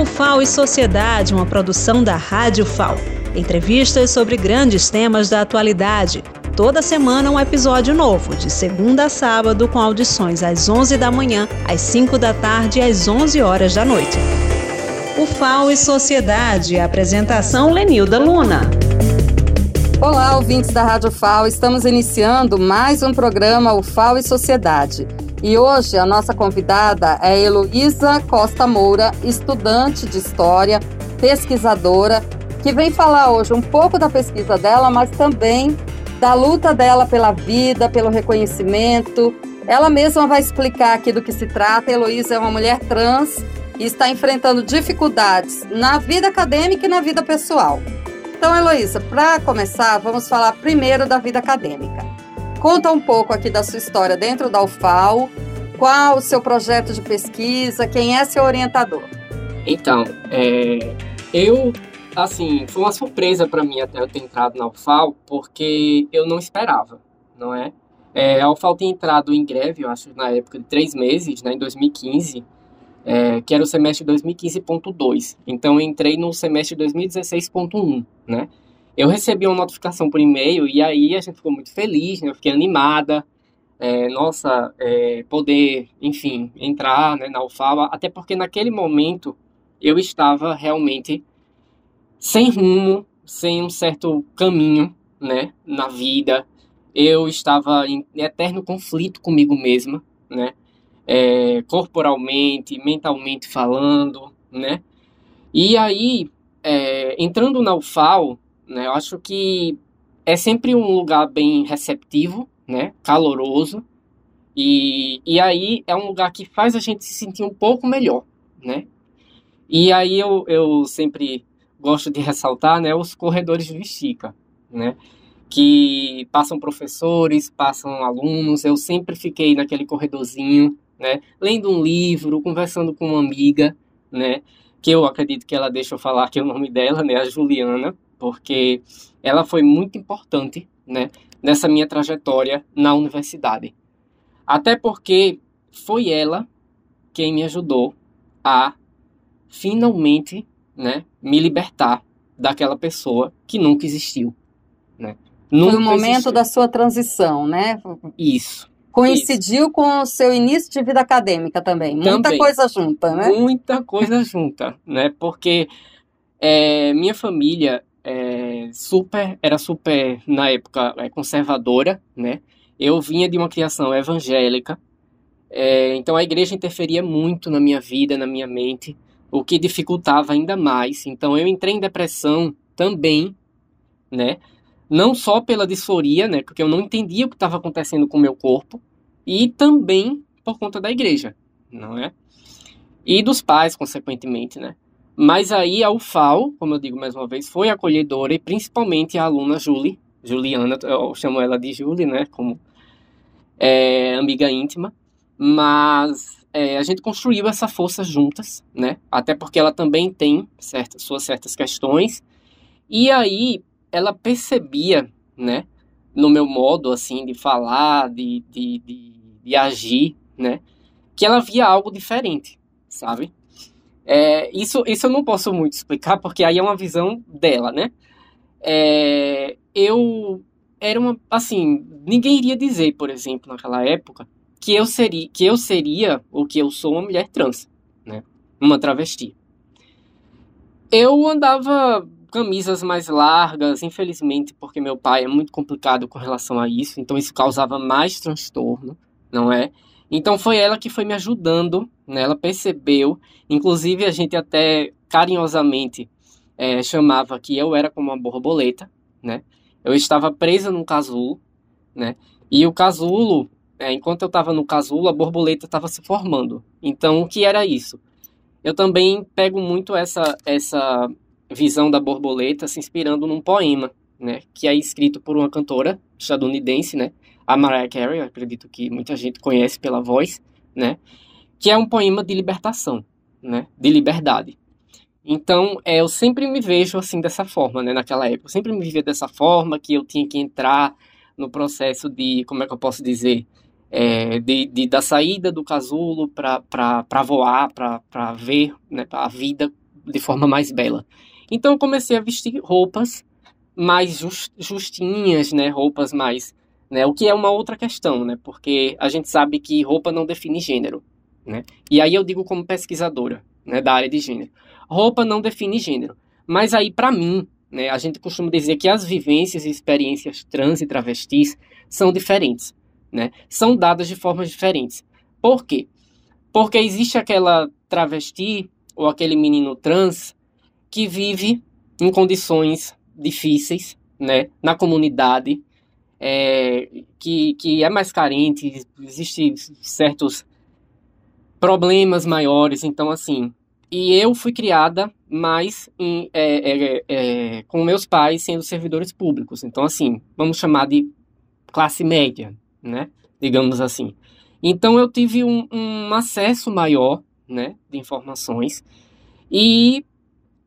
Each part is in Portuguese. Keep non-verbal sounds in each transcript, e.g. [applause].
O FAO e Sociedade, uma produção da Rádio FAO. Entrevistas sobre grandes temas da atualidade. Toda semana um episódio novo, de segunda a sábado, com audições às 11 da manhã, às 5 da tarde e às 11 horas da noite. O FAO e Sociedade, apresentação Lenilda Luna. Olá, ouvintes da Rádio FAO. Estamos iniciando mais um programa O FAO e Sociedade. E hoje a nossa convidada é Heloísa Costa Moura, estudante de História, pesquisadora, que vem falar hoje um pouco da pesquisa dela, mas também da luta dela pela vida, pelo reconhecimento. Ela mesma vai explicar aqui do que se trata. Heloísa é uma mulher trans e está enfrentando dificuldades na vida acadêmica e na vida pessoal. Então, Heloísa, para começar, vamos falar primeiro da vida acadêmica. Conta um pouco aqui da sua história dentro da UFAO, qual o seu projeto de pesquisa, quem é seu orientador? Então, é, eu, assim, foi uma surpresa para mim até eu ter entrado na UFAO, porque eu não esperava, não é? é a UFAO tinha entrado em greve, eu acho, na época de três meses, né, em 2015, é, que era o semestre 2015.2. Então, eu entrei no semestre 2016.1, né? Eu recebi uma notificação por e-mail e aí a gente ficou muito feliz, né? Eu fiquei animada. É, nossa, é, poder, enfim, entrar né, na UFABA, até porque naquele momento eu estava realmente sem rumo, sem um certo caminho, né, na vida. Eu estava em eterno conflito comigo mesma, né, é, corporalmente, mentalmente falando, né. E aí, é, entrando na UFAO, né? Eu acho que é sempre um lugar bem receptivo, né? caloroso, e, e aí é um lugar que faz a gente se sentir um pouco melhor. Né? E aí eu, eu sempre gosto de ressaltar né, os corredores de Estica, né? que passam professores, passam alunos, eu sempre fiquei naquele corredorzinho, né, lendo um livro, conversando com uma amiga, né, que eu acredito que ela deixa eu falar aqui o nome dela, né, a Juliana, porque ela foi muito importante, né, nessa minha trajetória na universidade. Até porque foi ela quem me ajudou a finalmente, né, me libertar daquela pessoa que nunca existiu, né? Nunca foi o momento existiu. da sua transição, né? Isso. Coincidiu isso. com o seu início de vida acadêmica também. Muita também. coisa junta, né? Muita coisa junta, né? Porque é, minha família é, super, era super, na época, é, conservadora, né? Eu vinha de uma criação evangélica, é, então a igreja interferia muito na minha vida, na minha mente, o que dificultava ainda mais. Então eu entrei em depressão também, né? Não só pela disforia, né? Porque eu não entendia o que estava acontecendo com o meu corpo, e também por conta da igreja, não é? E dos pais, consequentemente, né? Mas aí a UFAO, como eu digo mais uma vez, foi acolhedora e principalmente a aluna Julie, Juliana, eu chamo ela de Julie, né, como é, amiga íntima, mas é, a gente construiu essa força juntas, né, até porque ela também tem certas, suas certas questões, e aí ela percebia, né, no meu modo, assim, de falar, de, de, de, de agir, né, que ela via algo diferente, sabe? É, isso, isso eu não posso muito explicar, porque aí é uma visão dela, né? É, eu era uma. Assim, ninguém iria dizer, por exemplo, naquela época, que eu seria, que eu seria ou que eu sou uma mulher trans, né? Uma travesti. Eu andava camisas mais largas, infelizmente, porque meu pai é muito complicado com relação a isso, então isso causava mais transtorno, não é? Então foi ela que foi me ajudando, né? Ela percebeu, inclusive a gente até carinhosamente é, chamava que eu era como uma borboleta, né? Eu estava presa num casulo, né? E o casulo, é, enquanto eu estava no casulo, a borboleta estava se formando. Então o que era isso? Eu também pego muito essa essa visão da borboleta se inspirando num poema, né? Que é escrito por uma cantora estadunidense, né? A Mariah Carey, acredito que muita gente conhece pela voz, né? Que é um poema de libertação, né? De liberdade. Então, é, eu sempre me vejo assim dessa forma, né? Naquela época, eu sempre me via dessa forma que eu tinha que entrar no processo de, como é que eu posso dizer, é, de, de, da saída do casulo para voar, para ver né, a vida de forma mais bela. Então eu comecei a vestir roupas mais just, justinhas, né? Roupas mais, né? O que é uma outra questão, né? Porque a gente sabe que roupa não define gênero, né? E aí eu digo como pesquisadora, né, da área de gênero. Roupa não define gênero. Mas aí para mim, né, a gente costuma dizer que as vivências e experiências trans e travestis são diferentes, né? São dadas de formas diferentes. Por quê? Porque existe aquela travesti ou aquele menino trans que vive em condições difíceis, né, na comunidade, é, que, que é mais carente, existem certos problemas maiores, então assim, e eu fui criada mais em, é, é, é, com meus pais sendo servidores públicos, então assim, vamos chamar de classe média, né, digamos assim. Então eu tive um, um acesso maior, né, de informações. E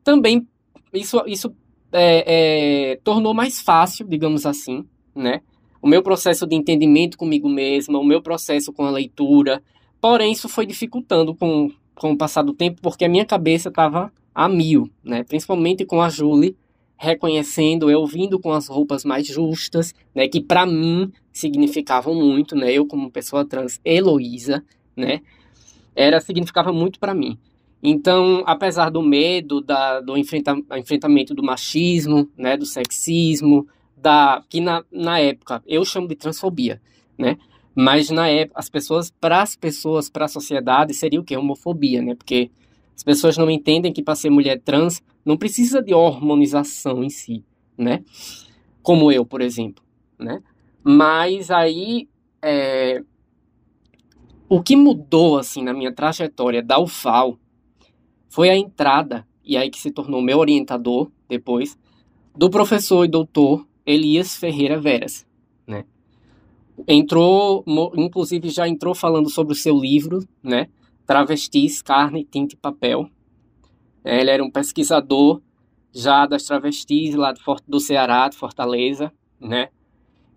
também isso, isso é, é, tornou mais fácil, digamos assim, né, o meu processo de entendimento comigo mesma, o meu processo com a leitura. Porém, isso foi dificultando com, com o passar do tempo, porque a minha cabeça estava a mil, né, principalmente com a Julie reconhecendo, eu vindo com as roupas mais justas, né, que para mim significavam muito, né, eu como pessoa trans, Heloísa, né, era significava muito para mim. Então, apesar do medo, da, do enfrenta, enfrentamento do machismo, né, do sexismo, da que na, na época eu chamo de transfobia, né, mas na época as pessoas, para as pessoas, para a sociedade seria o que homofobia, né, porque as pessoas não entendem que para ser mulher trans não precisa de hormonização em si, né? Como eu, por exemplo, né? Mas aí, é... o que mudou, assim, na minha trajetória da UFAL foi a entrada, e aí que se tornou meu orientador depois, do professor e doutor Elias Ferreira Veras, né? Entrou, inclusive já entrou falando sobre o seu livro, né? Travestis, Carne, Tinta e Papel, é, ele era um pesquisador já das travestis lá do, Ceará, de Fortaleza, né?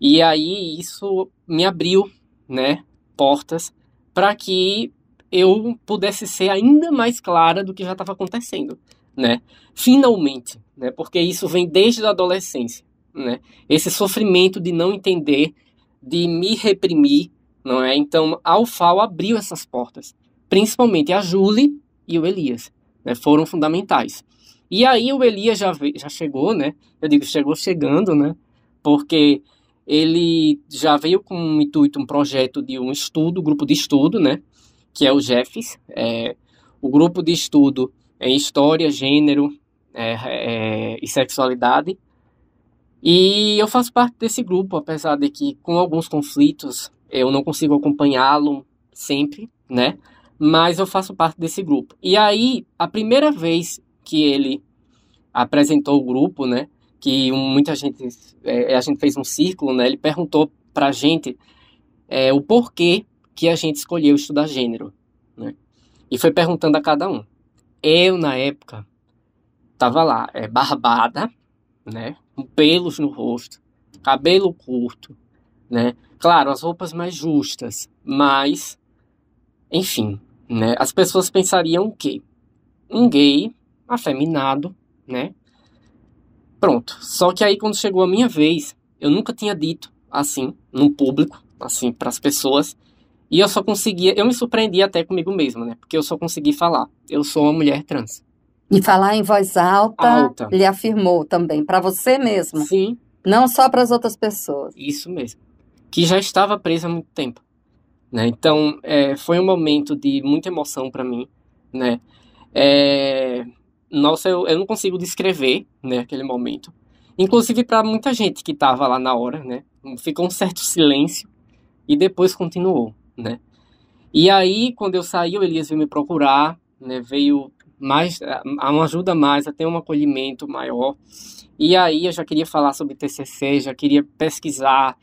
E aí isso me abriu, né, portas para que eu pudesse ser ainda mais clara do que já estava acontecendo, né? Finalmente, né? Porque isso vem desde a adolescência, né? Esse sofrimento de não entender, de me reprimir, não é? Então, a UFAO abriu essas portas, principalmente a Julie e o Elias né, foram fundamentais. E aí o Elias já, veio, já chegou, né? Eu digo chegou chegando, né? Porque ele já veio com um intuito, um projeto de um estudo, grupo de estudo, né? Que é o GEFES, é, o grupo de estudo em História, Gênero é, é, e Sexualidade. E eu faço parte desse grupo, apesar de que com alguns conflitos eu não consigo acompanhá-lo sempre, né? mas eu faço parte desse grupo. E aí, a primeira vez que ele apresentou o grupo, né, que muita gente, é, a gente fez um círculo, né, ele perguntou pra gente é, o porquê que a gente escolheu estudar gênero, né, e foi perguntando a cada um. Eu, na época, tava lá, é, barbada, né, com pelos no rosto, cabelo curto, né, claro, as roupas mais justas, mas, enfim, né? As pessoas pensariam o quê? Um gay afeminado, né? Pronto. Só que aí quando chegou a minha vez, eu nunca tinha dito assim, no público, assim, para as pessoas. E eu só conseguia, eu me surpreendi até comigo mesmo, né? Porque eu só consegui falar, eu sou uma mulher trans. E falar em voz alta, alta. ele afirmou também, para você mesmo. Sim. Não só para as outras pessoas. Isso mesmo. Que já estava presa há muito tempo. Né? Então, é, foi um momento de muita emoção para mim, né? É, nossa, eu, eu não consigo descrever, né, aquele momento. Inclusive para muita gente que estava lá na hora, né? Ficou um certo silêncio e depois continuou, né? E aí, quando eu saí, o Elias veio me procurar, né? Veio mais, a ajuda mais, até um acolhimento maior. E aí eu já queria falar sobre TCC, já queria pesquisar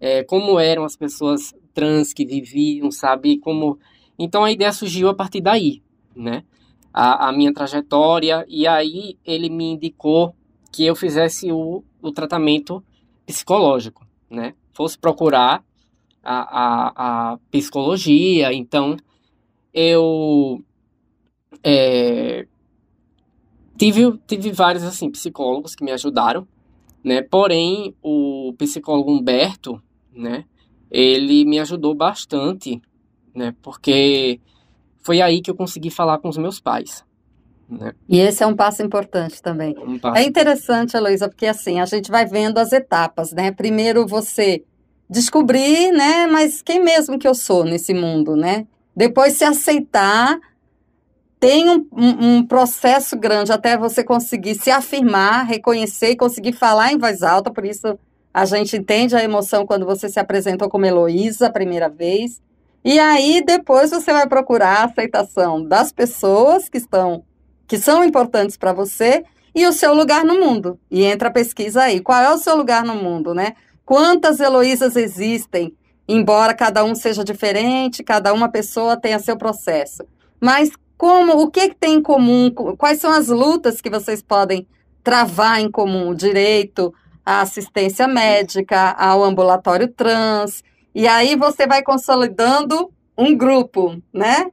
é, como eram as pessoas trans que viviam, sabe? Como então a ideia surgiu a partir daí, né? A, a minha trajetória e aí ele me indicou que eu fizesse o, o tratamento psicológico, né? Fosse procurar a, a, a psicologia, então eu é, tive, tive vários, assim, psicólogos que me ajudaram, né? Porém, o psicólogo Humberto, né? Ele me ajudou bastante, né? Porque foi aí que eu consegui falar com os meus pais. Né? E esse é um passo importante também. Um passo é interessante, Heloísa, porque assim, a gente vai vendo as etapas, né? Primeiro você descobrir, né? Mas quem mesmo que eu sou nesse mundo, né? Depois se aceitar tem um, um, um, processo grande até você conseguir se afirmar, reconhecer e conseguir falar em voz alta, por isso a gente entende a emoção quando você se apresentou como Heloísa a primeira vez. E aí depois você vai procurar a aceitação das pessoas que estão que são importantes para você e o seu lugar no mundo. E entra a pesquisa aí. Qual é o seu lugar no mundo, né? Quantas Heloísas existem? Embora cada um seja diferente, cada uma pessoa tenha seu processo. Mas como, o que, que tem em comum? Quais são as lutas que vocês podem travar em comum? O direito à assistência médica, ao ambulatório trans. E aí você vai consolidando um grupo, né?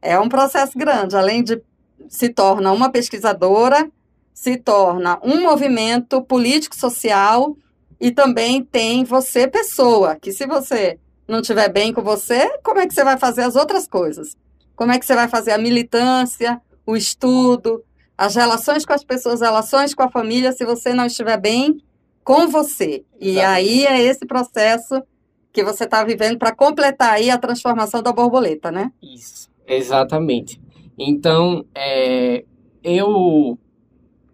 É um processo grande. Além de se torna uma pesquisadora, se torna um movimento político-social e também tem você, pessoa, que se você não estiver bem com você, como é que você vai fazer as outras coisas? Como é que você vai fazer a militância, o estudo, as relações com as pessoas, as relações com a família, se você não estiver bem com você. E aí é esse processo que você está vivendo para completar aí a transformação da borboleta, né? Isso, exatamente. Então, é, eu,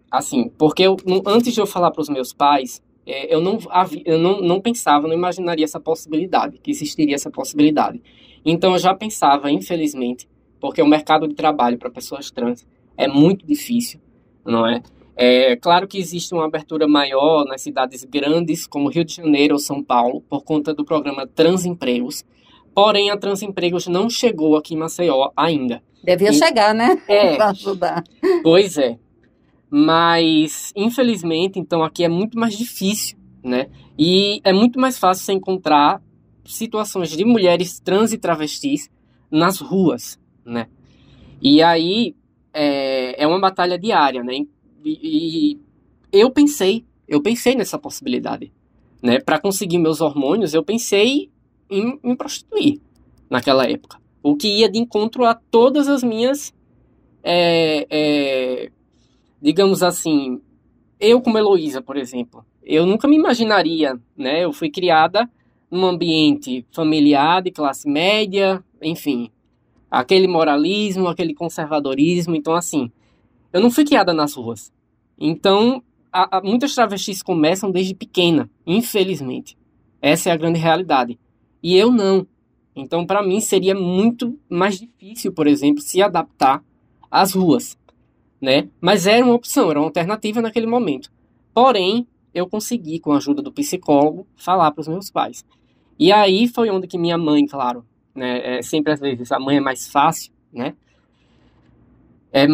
assim, porque eu, antes de eu falar para os meus pais, é, eu, não, eu não, não pensava, não imaginaria essa possibilidade, que existiria essa possibilidade. Então, eu já pensava, infelizmente, porque o mercado de trabalho para pessoas trans é muito difícil, não é? É claro que existe uma abertura maior nas cidades grandes, como Rio de Janeiro ou São Paulo, por conta do programa Transempregos. Porém, a Transempregos não chegou aqui em Maceió ainda. Devia e, chegar, né? É. [laughs] para ajudar. Pois é. Mas, infelizmente, então aqui é muito mais difícil, né? E é muito mais fácil você encontrar situações de mulheres trans e travestis nas ruas, né? E aí é, é uma batalha diária, né? E, e eu pensei, eu pensei nessa possibilidade, né? Para conseguir meus hormônios, eu pensei em me prostituir naquela época, o que ia de encontro a todas as minhas, é, é, digamos assim, eu como Heloísa, por exemplo, eu nunca me imaginaria, né? Eu fui criada num ambiente familiar de classe média, enfim, aquele moralismo, aquele conservadorismo. Então, assim, eu não fui criada nas ruas. Então, a, a, muitas travestis começam desde pequena, infelizmente. Essa é a grande realidade. E eu não. Então, para mim, seria muito mais difícil, por exemplo, se adaptar às ruas. Né? Mas era uma opção, era uma alternativa naquele momento. Porém, eu consegui, com a ajuda do psicólogo, falar para os meus pais. E aí foi onde que minha mãe, claro, né? É, sempre às vezes a mãe é mais fácil, né? É,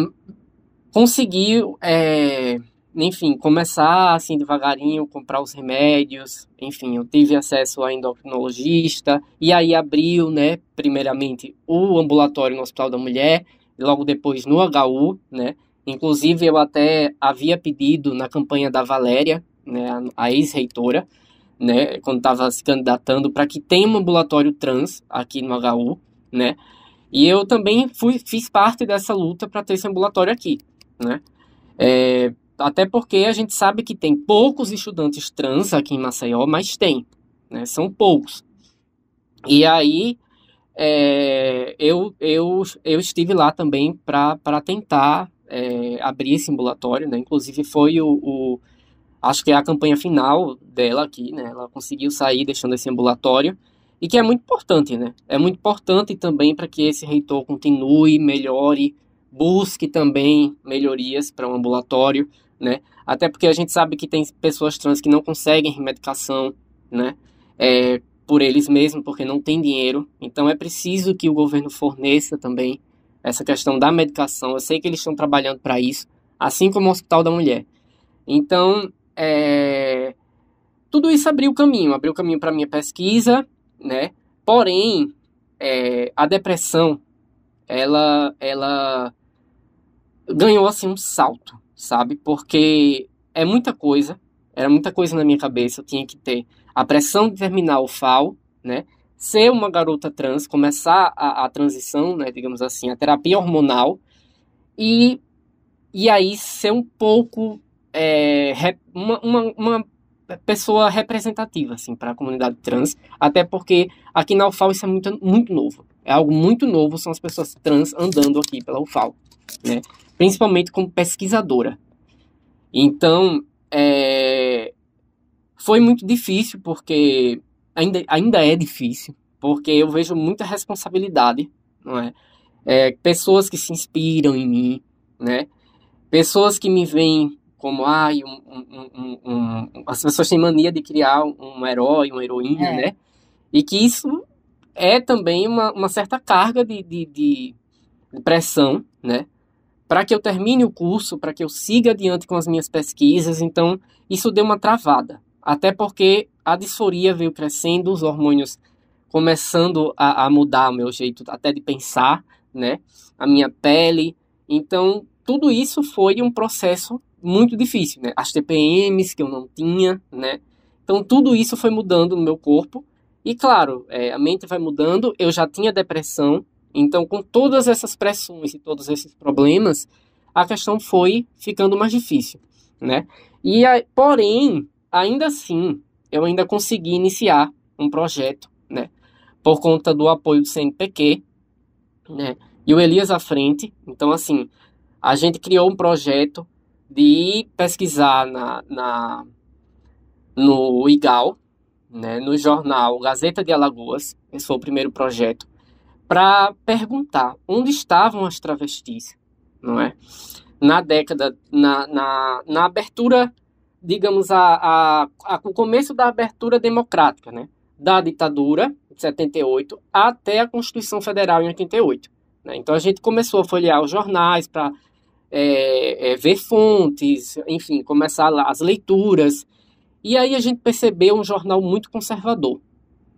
conseguiu, é, enfim, começar assim devagarinho, comprar os remédios, enfim, eu tive acesso a endocrinologista, e aí abriu, né, primeiramente o ambulatório no Hospital da Mulher, logo depois no HU, né, inclusive eu até havia pedido na campanha da Valéria, né, a ex-reitora, né, quando estava se candidatando, para que tenha um ambulatório trans aqui no HU, né? E eu também fui, fiz parte dessa luta para ter esse ambulatório aqui, né? É, até porque a gente sabe que tem poucos estudantes trans aqui em Maceió, mas tem, né? São poucos. E aí é, eu, eu, eu estive lá também para tentar é, abrir esse ambulatório, né? Inclusive foi o, o acho que é a campanha final dela aqui, né? Ela conseguiu sair deixando esse ambulatório e que é muito importante, né? É muito importante também para que esse reitor continue, melhore, busque também melhorias para o um ambulatório, né? Até porque a gente sabe que tem pessoas trans que não conseguem medicação, né? É, por eles mesmos, porque não tem dinheiro. Então é preciso que o governo forneça também essa questão da medicação. Eu sei que eles estão trabalhando para isso, assim como o Hospital da Mulher. Então, é, tudo isso abriu caminho, abriu caminho para minha pesquisa, né? Porém, é, a depressão, ela, ela ganhou assim um salto, sabe? Porque é muita coisa, era muita coisa na minha cabeça. Eu tinha que ter a pressão de terminar o FAO, né? Ser uma garota trans, começar a, a transição, né? Digamos assim, a terapia hormonal e, e aí ser um pouco é, uma, uma, uma pessoa representativa assim para a comunidade trans, até porque aqui na UFAL isso é muito, muito novo. É algo muito novo, são as pessoas trans andando aqui pela UFAL, né? Principalmente como pesquisadora. Então, é, foi muito difícil porque ainda, ainda é difícil, porque eu vejo muita responsabilidade, não é? é pessoas que se inspiram em mim, né? Pessoas que me veem como ai, um, um, um, as pessoas têm mania de criar um herói, uma heroína, é. né? E que isso é também uma, uma certa carga de, de, de pressão, né? Para que eu termine o curso, para que eu siga adiante com as minhas pesquisas, então isso deu uma travada. Até porque a disforia veio crescendo, os hormônios começando a, a mudar o meu jeito até de pensar, né? A minha pele. Então, tudo isso foi um processo muito difícil, né? As TPMs que eu não tinha, né? Então tudo isso foi mudando no meu corpo. E claro, é, a mente vai mudando. Eu já tinha depressão, então com todas essas pressões e todos esses problemas, a questão foi ficando mais difícil, né? E porém, ainda assim, eu ainda consegui iniciar um projeto, né? Por conta do apoio do CNPq, né? E o Elias à frente. Então, assim, a gente criou um projeto de pesquisar na, na, no IGAL, né, no jornal Gazeta de Alagoas, esse foi o primeiro projeto, para perguntar onde estavam as travestis, não é? Na década, na, na, na abertura, digamos, a, a, a, o começo da abertura democrática, né? Da ditadura, de 78, até a Constituição Federal em 88. Né? Então a gente começou a folhear os jornais para é, é, ver fontes, enfim, começar as leituras. E aí a gente percebeu um jornal muito conservador,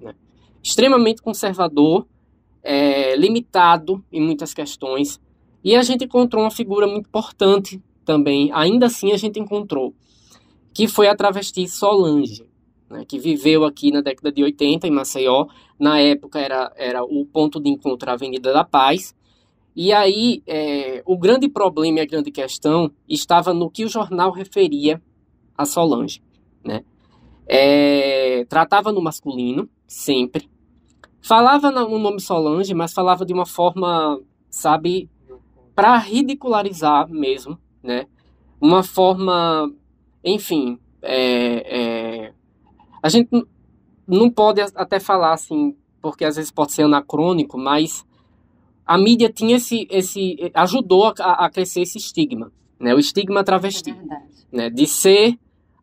né? extremamente conservador, é, limitado em muitas questões. E a gente encontrou uma figura muito importante também, ainda assim a gente encontrou, que foi a travesti Solange, né, que viveu aqui na década de 80 em Maceió. Na época era, era o ponto de encontro a Avenida da Paz. E aí, é, o grande problema e a grande questão estava no que o jornal referia a Solange, né? É, tratava no masculino, sempre. Falava no nome Solange, mas falava de uma forma, sabe, para ridicularizar mesmo, né? Uma forma, enfim, é, é, a gente não pode até falar assim, porque às vezes pode ser anacrônico, mas a mídia tinha esse, esse ajudou a, a crescer esse estigma, né? O estigma travesti, é né? De ser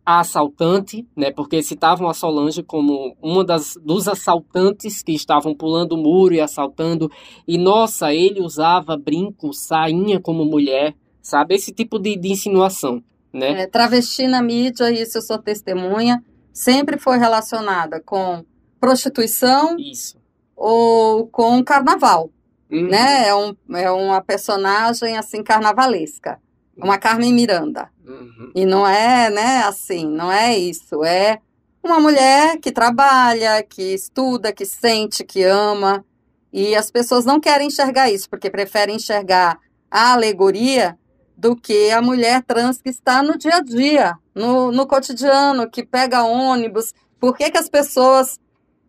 a assaltante, né? Porque citavam a Solange como uma das dos assaltantes que estavam pulando o muro e assaltando. E nossa, ele usava brinco, sainha como mulher, sabe? Esse tipo de, de insinuação, né? É, travesti na mídia, isso eu sou testemunha, sempre foi relacionada com prostituição. Isso. Ou com carnaval. Uhum. Né? É, um, é uma personagem assim carnavalesca. Uma Carmen Miranda. Uhum. E não é, né, assim, não é isso. É uma mulher que trabalha, que estuda, que sente, que ama. E as pessoas não querem enxergar isso, porque preferem enxergar a alegoria do que a mulher trans que está no dia a dia, no, no cotidiano, que pega ônibus. Por que, que as pessoas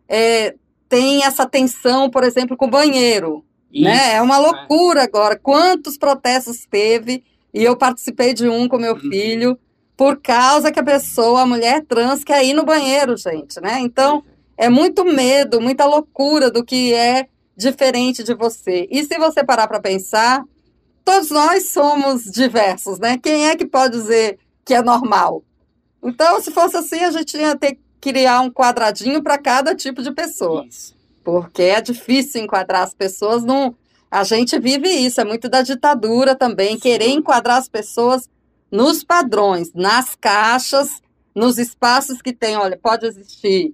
é, têm essa tensão, por exemplo, com o banheiro? Né? É uma loucura agora. Quantos protestos teve? E eu participei de um com meu uhum. filho por causa que a pessoa, a mulher trans, quer ir no banheiro, gente, né? Então, é muito medo, muita loucura do que é diferente de você. E se você parar para pensar, todos nós somos diversos, né? Quem é que pode dizer que é normal? Então, se fosse assim, a gente ia ter que criar um quadradinho para cada tipo de pessoa. Isso porque é difícil enquadrar as pessoas num. A gente vive isso, é muito da ditadura também, querer enquadrar as pessoas nos padrões, nas caixas, nos espaços que tem, olha, pode existir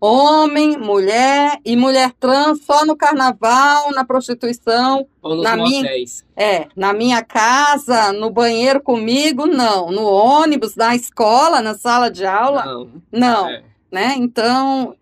homem, mulher e mulher trans só no carnaval, na prostituição, Ou nos na minha, motéis. é, na minha casa, no banheiro comigo, não, no ônibus, na escola, na sala de aula, Não. não, é. né? Então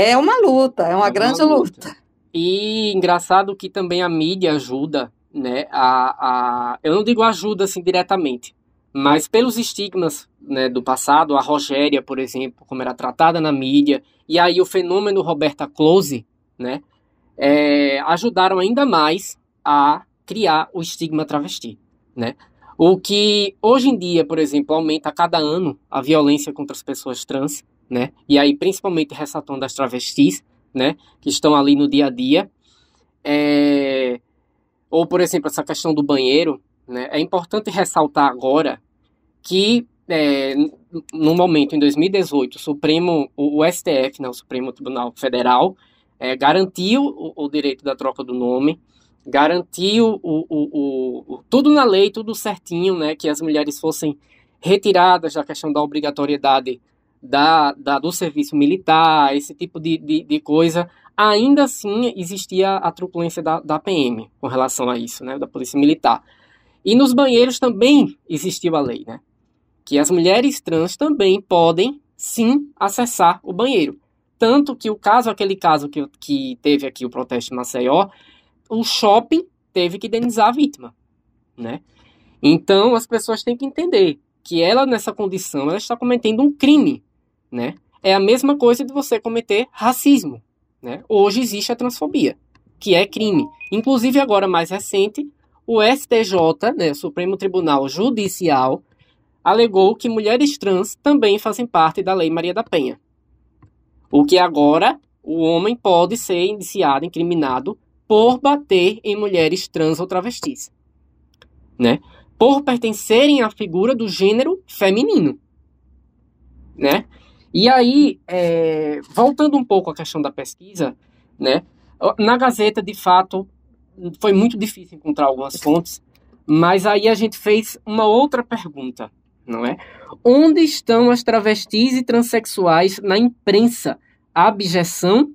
é uma luta, é uma É uma grande luta. luta. E engraçado que também a mídia ajuda, né? A, a, eu não digo ajuda assim diretamente, mas pelos estigmas né, do passado, a Rogéria, por exemplo, como era tratada na mídia, e aí o fenômeno Roberta Close, né? é, ajudaram ainda mais a criar o estigma travesti, né? O que hoje em dia, por exemplo, aumenta a cada ano a violência contra as pessoas trans, né? E aí principalmente ressaltando as travestis, né? Que estão ali no dia a dia. É, Ou, por exemplo, essa questão do banheiro, né? É importante ressaltar agora que é, no momento, em 2018, o Supremo, o, STF, né, o Supremo Tribunal Federal, é, garantiu o, o direito da troca do nome, garantiu o, o, o- tudo na lei, tudo certinho, né, que as mulheres fossem retiradas da questão da obrigatoriedade da, da, do serviço militar, esse tipo de, de, de coisa. Ainda assim, existia a truculência da, da PM com relação a isso, né, da Polícia Militar. E nos banheiros também existiu a lei, né? Que as mulheres trans também podem, sim, acessar o banheiro. Tanto que o caso, aquele caso que, que teve aqui o protesto em Maceió, o shopping teve que indenizar a vítima, né? Então, as pessoas têm que entender que ela, nessa condição, ela está cometendo um crime, né? É a mesma coisa de você cometer racismo, né? Hoje existe a transfobia, que é crime. Inclusive, agora mais recente, o STJ, né, Supremo Tribunal Judicial, alegou que mulheres trans também fazem parte da Lei Maria da Penha. O que agora o homem pode ser indiciado, incriminado, por bater em mulheres trans ou travestis. Né? Por pertencerem à figura do gênero feminino. Né? E aí, é, voltando um pouco à questão da pesquisa, né? na Gazeta, de fato, foi muito difícil encontrar algumas fontes, mas aí a gente fez uma outra pergunta, não é? Onde estão as travestis e transexuais na imprensa? Abjeção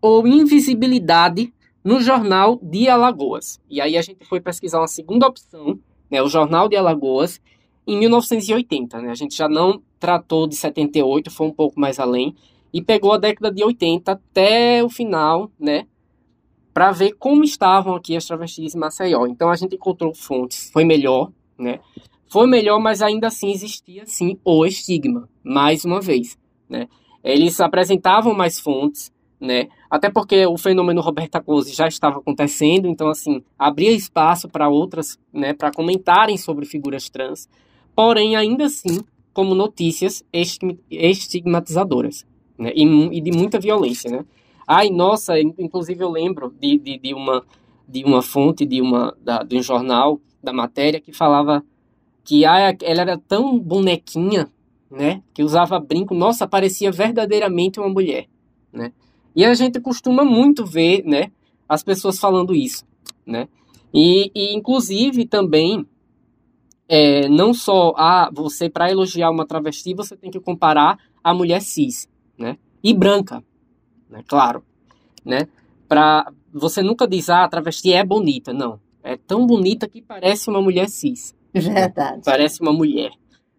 ou invisibilidade no Jornal de Alagoas? E aí a gente foi pesquisar uma segunda opção, né, o Jornal de Alagoas, em 1980. Né? A gente já não tratou de 78, foi um pouco mais além, e pegou a década de 80 até o final, né? Para ver como estavam aqui as travestis em Maceió. Então a gente encontrou fontes, foi melhor, né? Foi melhor, mas ainda assim existia sim o estigma, mais uma vez, né? Eles apresentavam mais fontes, né? Até porque o fenômeno Roberta Close já estava acontecendo, então assim, abria espaço para outras, né, para comentarem sobre figuras trans, porém ainda assim como notícias estigmatizadoras, né? E, e de muita violência, né? Ai, nossa, inclusive eu lembro de, de, de uma de uma fonte de uma da, de um jornal da matéria que falava que ah, ela era tão bonequinha, né, que usava brinco, nossa, parecia verdadeiramente uma mulher, né? E a gente costuma muito ver, né, as pessoas falando isso, né? E, e inclusive também é, não só a você para elogiar uma travesti você tem que comparar a mulher cis, né? E branca, né? Claro, né? Para você nunca diz ah, a travesti é bonita, não. É tão bonita que parece uma mulher cis. Verdade. Parece uma mulher.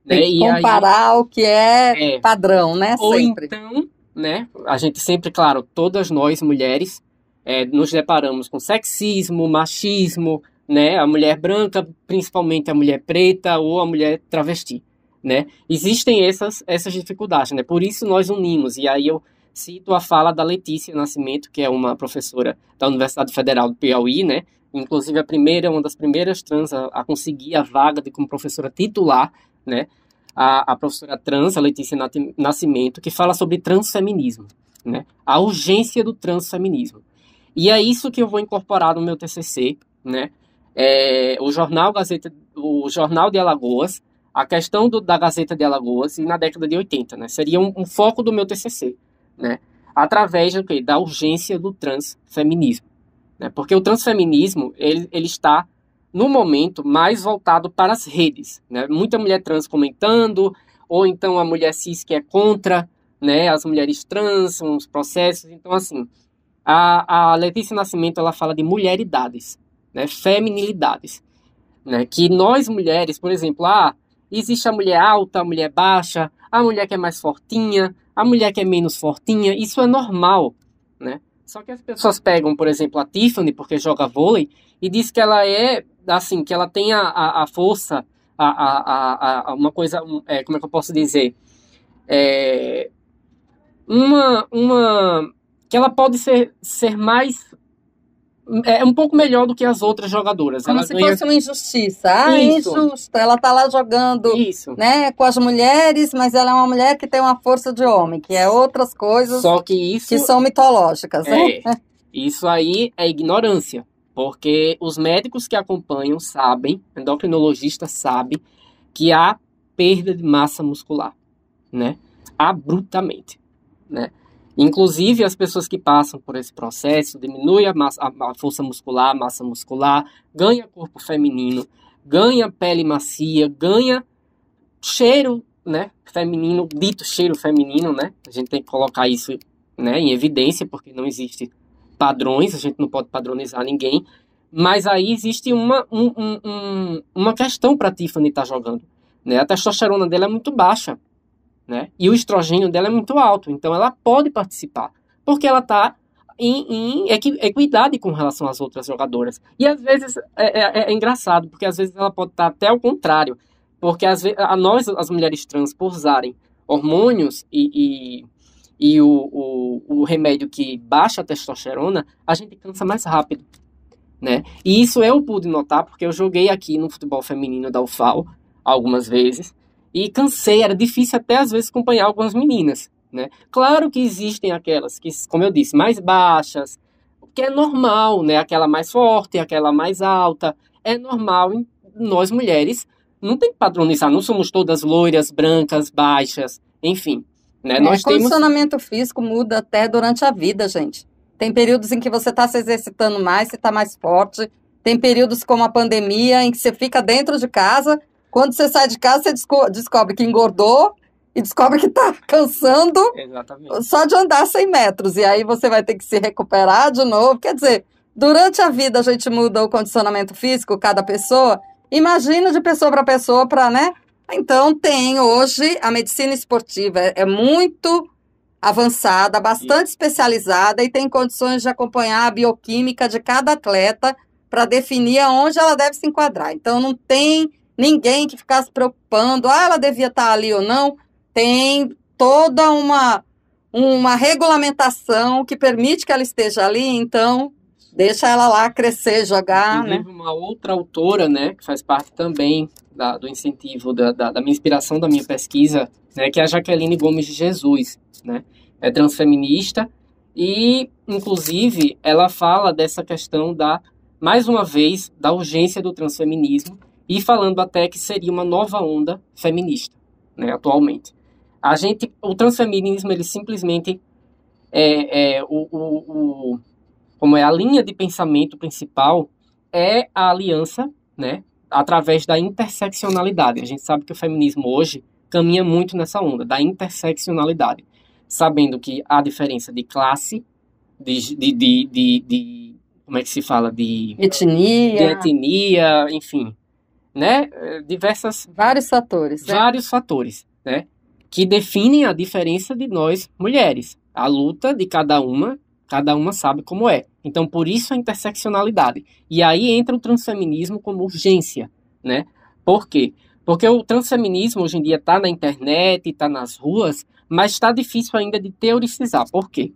Tem né? que E aí- comparar o que é, É. padrão, né? Ou Sempre. então, né? A gente sempre, claro, todas nós mulheres é, nos deparamos com sexismo, machismo, né? A mulher branca, principalmente a mulher preta ou a mulher travesti, né? Existem essas essas dificuldades, né? Por isso nós unimos. E aí eu cito a fala da Letícia Nascimento, que é uma professora da Universidade Federal do Piauí, né? Inclusive a primeira, uma das primeiras trans a, a conseguir a vaga de como professora titular, né? a, a professora trans, a Letícia Nascimento, que fala sobre transfeminismo, né? A urgência do transfeminismo. E é isso que eu vou incorporar no meu TCC, né? É, o jornal Gazeta, o jornal de Alagoas, a questão do, da Gazeta de Alagoas e na década de 80, né? Seria um, um foco do meu TCC, né? Através do da urgência do transfeminismo, né? Porque o transfeminismo ele, ele está no momento mais voltado para as redes, né? Muita mulher trans comentando, ou então a mulher cis que é contra né, as mulheres trans, os processos. Então, assim, a, a Letícia Nascimento ela fala de mulheridades, né, feminilidades, né, que nós mulheres, por exemplo, ah, existe a mulher alta, a mulher baixa, a mulher que é mais fortinha, a mulher que é menos fortinha, isso é normal, né? Só que as pessoas pegam, por exemplo, a Tiffany, porque joga vôlei, e diz que ela é, assim, que ela tem a, a, a força, a, a, uma coisa, é, como é que eu posso dizer? É, uma, uma, que ela pode ser, ser mais é um pouco melhor do que as outras jogadoras. Como ela se ganha... fosse uma injustiça. Ah, Isso. injusta. Ela tá lá jogando Isso. né, com as mulheres, mas ela é uma mulher que tem uma força de homem, que é outras coisas Só que, isso... que são mitológicas. É, né? Isso aí é ignorância. Porque os médicos que acompanham sabem, endocrinologistas sabem, que há perda de massa muscular, né? Abruptamente, né? Inclusive, as pessoas que passam por esse processo diminui a, massa, a força muscular, a massa muscular, ganha corpo feminino, ganha pele macia, ganha cheiro, né, feminino, dito cheiro feminino, né? A gente tem que colocar isso, né, em evidência, porque não existe padrões, a gente não pode padronizar ninguém. Mas aí existe uma, um, um, uma questão para Tiffany estar tá jogando. Né? A testosterona dela é muito baixa né? E o estrogênio dela é muito alto, então ela pode participar, porque ela está em, em equidade com relação às outras jogadoras. E às vezes é, é, é engraçado, porque às vezes ela pode estar tá até ao contrário, porque às vezes, a nós, as mulheres trans, por usarem hormônios e, e, e o, o, o remédio que baixa a testosterona, a gente cansa mais rápido. Né? E isso eu pude notar porque eu joguei aqui no futebol feminino da UFAL algumas vezes e cansei, era difícil até às vezes acompanhar algumas meninas, né? Claro que existem aquelas que, como eu disse, mais baixas, que é normal, né? Aquela mais forte, aquela mais alta, é normal em nós mulheres. Não tem que padronizar, não somos todas loiras, brancas, baixas, enfim. Né? É, nós condicionamento temos... físico muda até durante a vida, gente. Tem períodos em que você está se exercitando mais, você está mais forte. Tem períodos como a pandemia, em que você fica dentro de casa quando você sai de casa, você descobre que engordou e descobre que está [laughs] cansando Exatamente. só de andar 100 metros. E aí você vai ter que se recuperar de novo. Quer dizer, durante a vida a gente muda o condicionamento físico, cada pessoa. Imagina de pessoa para pessoa, para, né? Então, tem hoje a medicina esportiva, é, é muito avançada, bastante especializada e tem condições de acompanhar a bioquímica de cada atleta para definir aonde ela deve se enquadrar. Então, não tem ninguém que ficasse preocupando, ah, ela devia estar ali ou não. Tem toda uma, uma regulamentação que permite que ela esteja ali, então deixa ela lá crescer, jogar, né? uma outra autora, né, que faz parte também da, do incentivo, da, da, da, minha inspiração, da minha pesquisa, né, que é a Jaqueline Gomes de Jesus, né, é transfeminista e, inclusive, ela fala dessa questão da, mais uma vez, da urgência do transfeminismo e falando até que seria uma nova onda feminista, né, atualmente. A gente, o transfeminismo, ele simplesmente é, é o, o, o, como é a linha de pensamento principal é a aliança, né, através da interseccionalidade. A gente sabe que o feminismo hoje caminha muito nessa onda da interseccionalidade, sabendo que há diferença de classe, de, de, de, de, de como é que se fala de etnia, de etnia, enfim, né, diversas vários fatores, né? vários fatores, né, que definem a diferença de nós mulheres. A luta de cada uma, cada uma sabe como é. Então, por isso a interseccionalidade. E aí entra o transfeminismo como urgência, né? Por quê? Porque o transfeminismo hoje em dia está na internet, está nas ruas, mas está difícil ainda de teorizar. Por quê?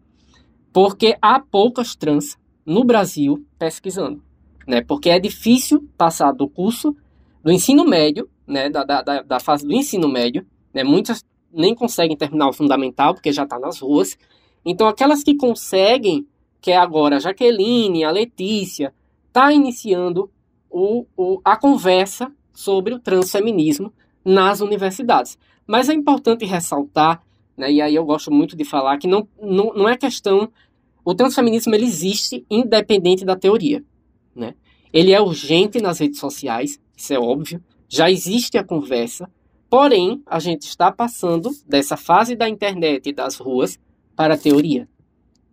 Porque há poucas trans no Brasil pesquisando, né? Porque é difícil passar do curso do ensino médio, né, da, da, da fase do ensino médio, né, muitas nem conseguem terminar o fundamental porque já está nas ruas. Então, aquelas que conseguem, que é agora a Jaqueline, a Letícia, está iniciando o, o, a conversa sobre o transfeminismo nas universidades. Mas é importante ressaltar, né, e aí eu gosto muito de falar, que não, não, não é questão. O transfeminismo ele existe independente da teoria. Né? Ele é urgente nas redes sociais, isso é óbvio. Já existe a conversa, Porém, a gente está passando dessa fase da internet e das ruas para a teoria,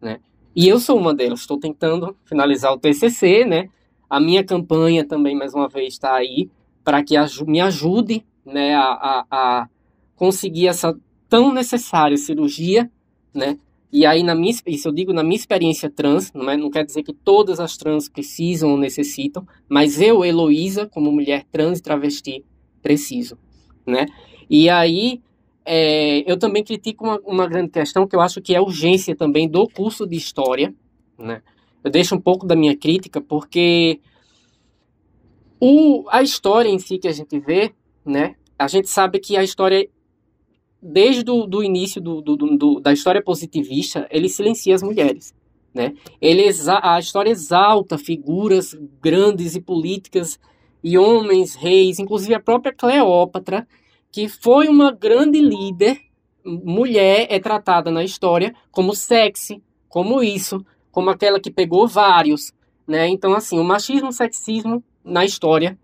né? E eu sou uma delas. Estou tentando finalizar o TCC, né? A minha campanha também, mais uma vez, está aí para que me ajude, né, a, a, a conseguir essa tão necessária cirurgia, né? E aí, na minha, isso eu digo na minha experiência trans, não, é, não quer dizer que todas as trans precisam ou necessitam, mas eu, Heloísa, como mulher trans e travesti, preciso, né? E aí, é, eu também critico uma, uma grande questão que eu acho que é urgência também do curso de História, né? Eu deixo um pouco da minha crítica, porque o, a história em si que a gente vê, né? A gente sabe que a história desde o do início do, do, do, da história positivista, ele silencia as mulheres. Né? Ele a história exalta figuras grandes e políticas e homens, reis, inclusive a própria Cleópatra, que foi uma grande líder, mulher, é tratada na história como sexy, como isso, como aquela que pegou vários. Né? Então, assim, o machismo o sexismo na história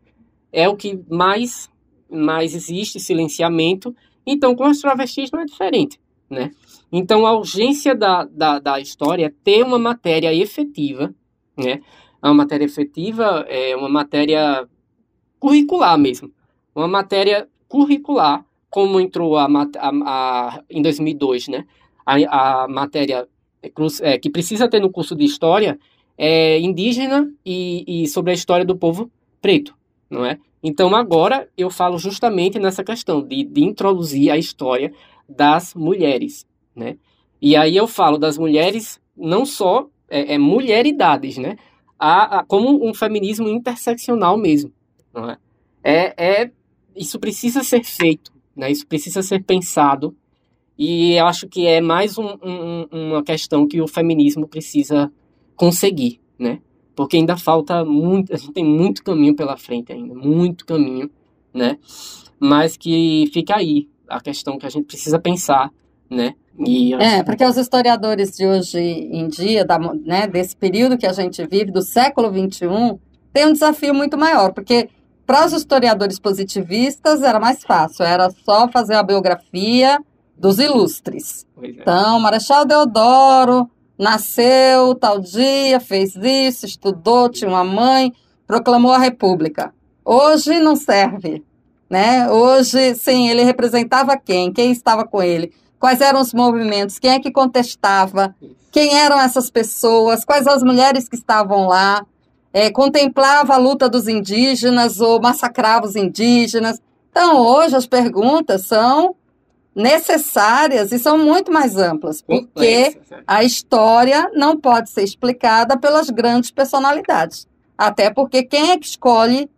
é o que mais, mais existe, silenciamento, então, com as travestis não é diferente, né? Então, a urgência da, da, da história é ter uma matéria efetiva, né? A matéria efetiva é uma matéria curricular mesmo. Uma matéria curricular, como entrou a, a, a em 2002, né? A, a matéria é, que precisa ter no curso de história é indígena e, e sobre a história do povo preto, não é? Então agora eu falo justamente nessa questão de, de introduzir a história das mulheres, né? E aí eu falo das mulheres não só é, é mulheridades, né? A, a, como um feminismo interseccional mesmo, não é? É, é isso precisa ser feito, né? Isso precisa ser pensado e eu acho que é mais um, um, uma questão que o feminismo precisa conseguir, né? Porque ainda falta muito, a gente tem muito caminho pela frente ainda, muito caminho, né? Mas que fica aí a questão que a gente precisa pensar, né? E é, porque os historiadores de hoje em dia, da, né, desse período que a gente vive, do século XXI, tem um desafio muito maior, porque para os historiadores positivistas era mais fácil, era só fazer a biografia dos ilustres. É. Então, Marechal Deodoro, Nasceu tal dia, fez isso, estudou, tinha uma mãe, proclamou a República. Hoje não serve, né? Hoje, sim, ele representava quem? Quem estava com ele? Quais eram os movimentos? Quem é que contestava? Quem eram essas pessoas? Quais as mulheres que estavam lá? É, contemplava a luta dos indígenas ou massacrava os indígenas? Então, hoje as perguntas são necessárias e são muito mais amplas, porque a história não pode ser explicada pelas grandes personalidades. Até porque quem é que escolhe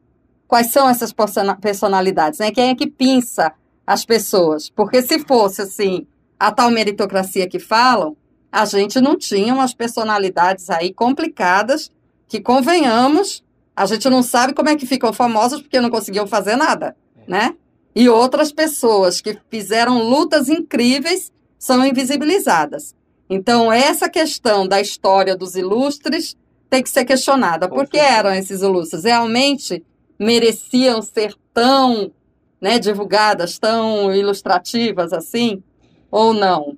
quais são essas personalidades? Né? Quem é que pinça as pessoas? Porque se fosse assim, a tal meritocracia que falam, a gente não tinha umas personalidades aí complicadas que, convenhamos, a gente não sabe como é que ficam famosas porque não conseguiam fazer nada, é. né? E outras pessoas que fizeram lutas incríveis são invisibilizadas. Então, essa questão da história dos ilustres tem que ser questionada. Por que eram esses ilustres? Realmente mereciam ser tão né, divulgadas, tão ilustrativas assim? Ou não?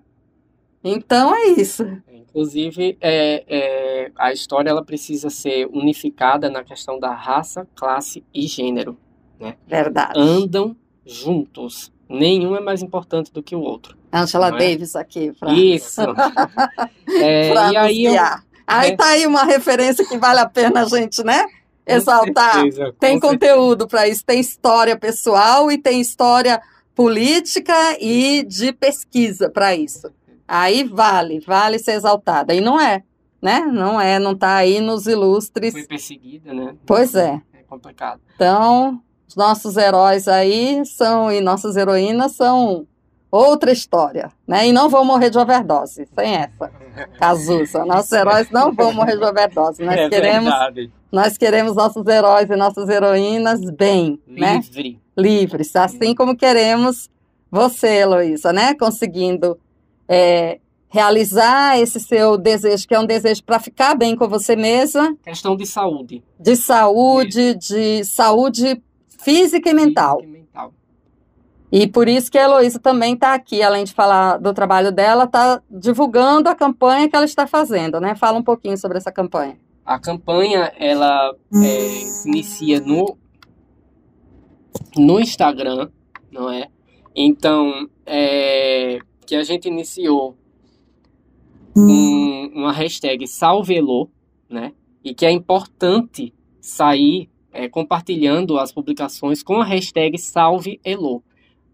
Então, é isso. Inclusive, é, é, a história ela precisa ser unificada na questão da raça, classe e gênero. Né? Verdade. Andam juntos. Nenhum é mais importante do que o outro. Angela é? Davis aqui. Pra... Isso. [laughs] é, pra e aí, eu, aí é... tá aí uma referência que vale a pena a gente, né? Exaltar. Certeza, tem conteúdo para isso, tem história pessoal e tem história política e de pesquisa para isso. Aí vale, vale ser exaltada. E não é, né? Não é, não tá aí nos ilustres. Foi perseguida, né? Pois é. É complicado. Então, os nossos heróis aí são e nossas heroínas são outra história, né? E não vão morrer de overdose, sem essa. Cazuza, nossos heróis não vão morrer de overdose. Nós é queremos verdade. nós queremos nossos heróis e nossas heroínas bem, né? Livre. né? Livres, assim como queremos você, Heloísa, né? Conseguindo é, realizar esse seu desejo, que é um desejo para ficar bem com você mesma. Questão de saúde. De saúde, de saúde física e mental. Física e mental. E por isso que a Heloísa também está aqui, além de falar do trabalho dela, está divulgando a campanha que ela está fazendo, né? Fala um pouquinho sobre essa campanha. A campanha, ela é, inicia no, no Instagram, não é? Então, é, que a gente iniciou um, uma hashtag Salvelô, né? E que é importante sair é, compartilhando as publicações com a hashtag Salve Elo,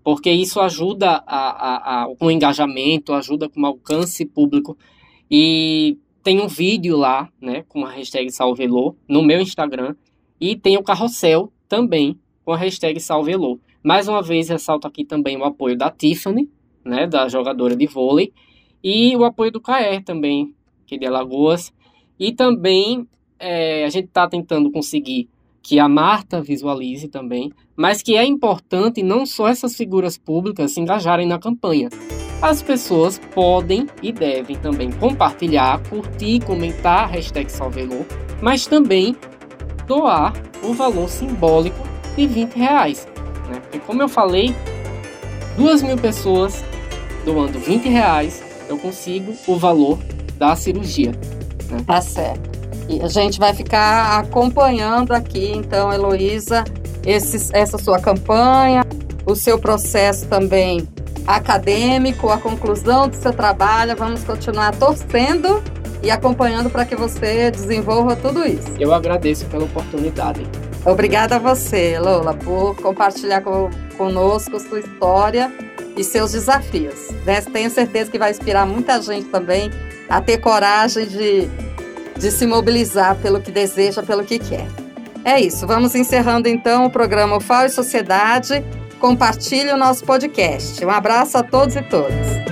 porque isso ajuda a, a, a, com engajamento, ajuda com alcance público. E tem um vídeo lá, né, com a hashtag Salve Elo, no meu Instagram, e tem o carrossel também com a hashtag Salve Elo. Mais uma vez, ressalto aqui também o apoio da Tiffany, né, da jogadora de vôlei, e o apoio do CAER também, que é de Alagoas. E também é, a gente está tentando conseguir que a Marta visualize também, mas que é importante não só essas figuras públicas se engajarem na campanha. As pessoas podem e devem também compartilhar, curtir, comentar a hashtag Salvelô, mas também doar o valor simbólico de 20 reais. Né? Porque como eu falei, duas mil pessoas doando 20 reais, eu consigo o valor da cirurgia. Né? Tá certo. A gente vai ficar acompanhando aqui, então, Heloísa, essa sua campanha, o seu processo também acadêmico, a conclusão do seu trabalho. Vamos continuar torcendo e acompanhando para que você desenvolva tudo isso. Eu agradeço pela oportunidade. Obrigada a você, Lola, por compartilhar com, conosco sua história e seus desafios. Né? Tenho certeza que vai inspirar muita gente também a ter coragem de, de se mobilizar pelo que deseja, pelo que quer. É isso, vamos encerrando então o programa FAO e Sociedade. Compartilhe o nosso podcast. Um abraço a todos e todas.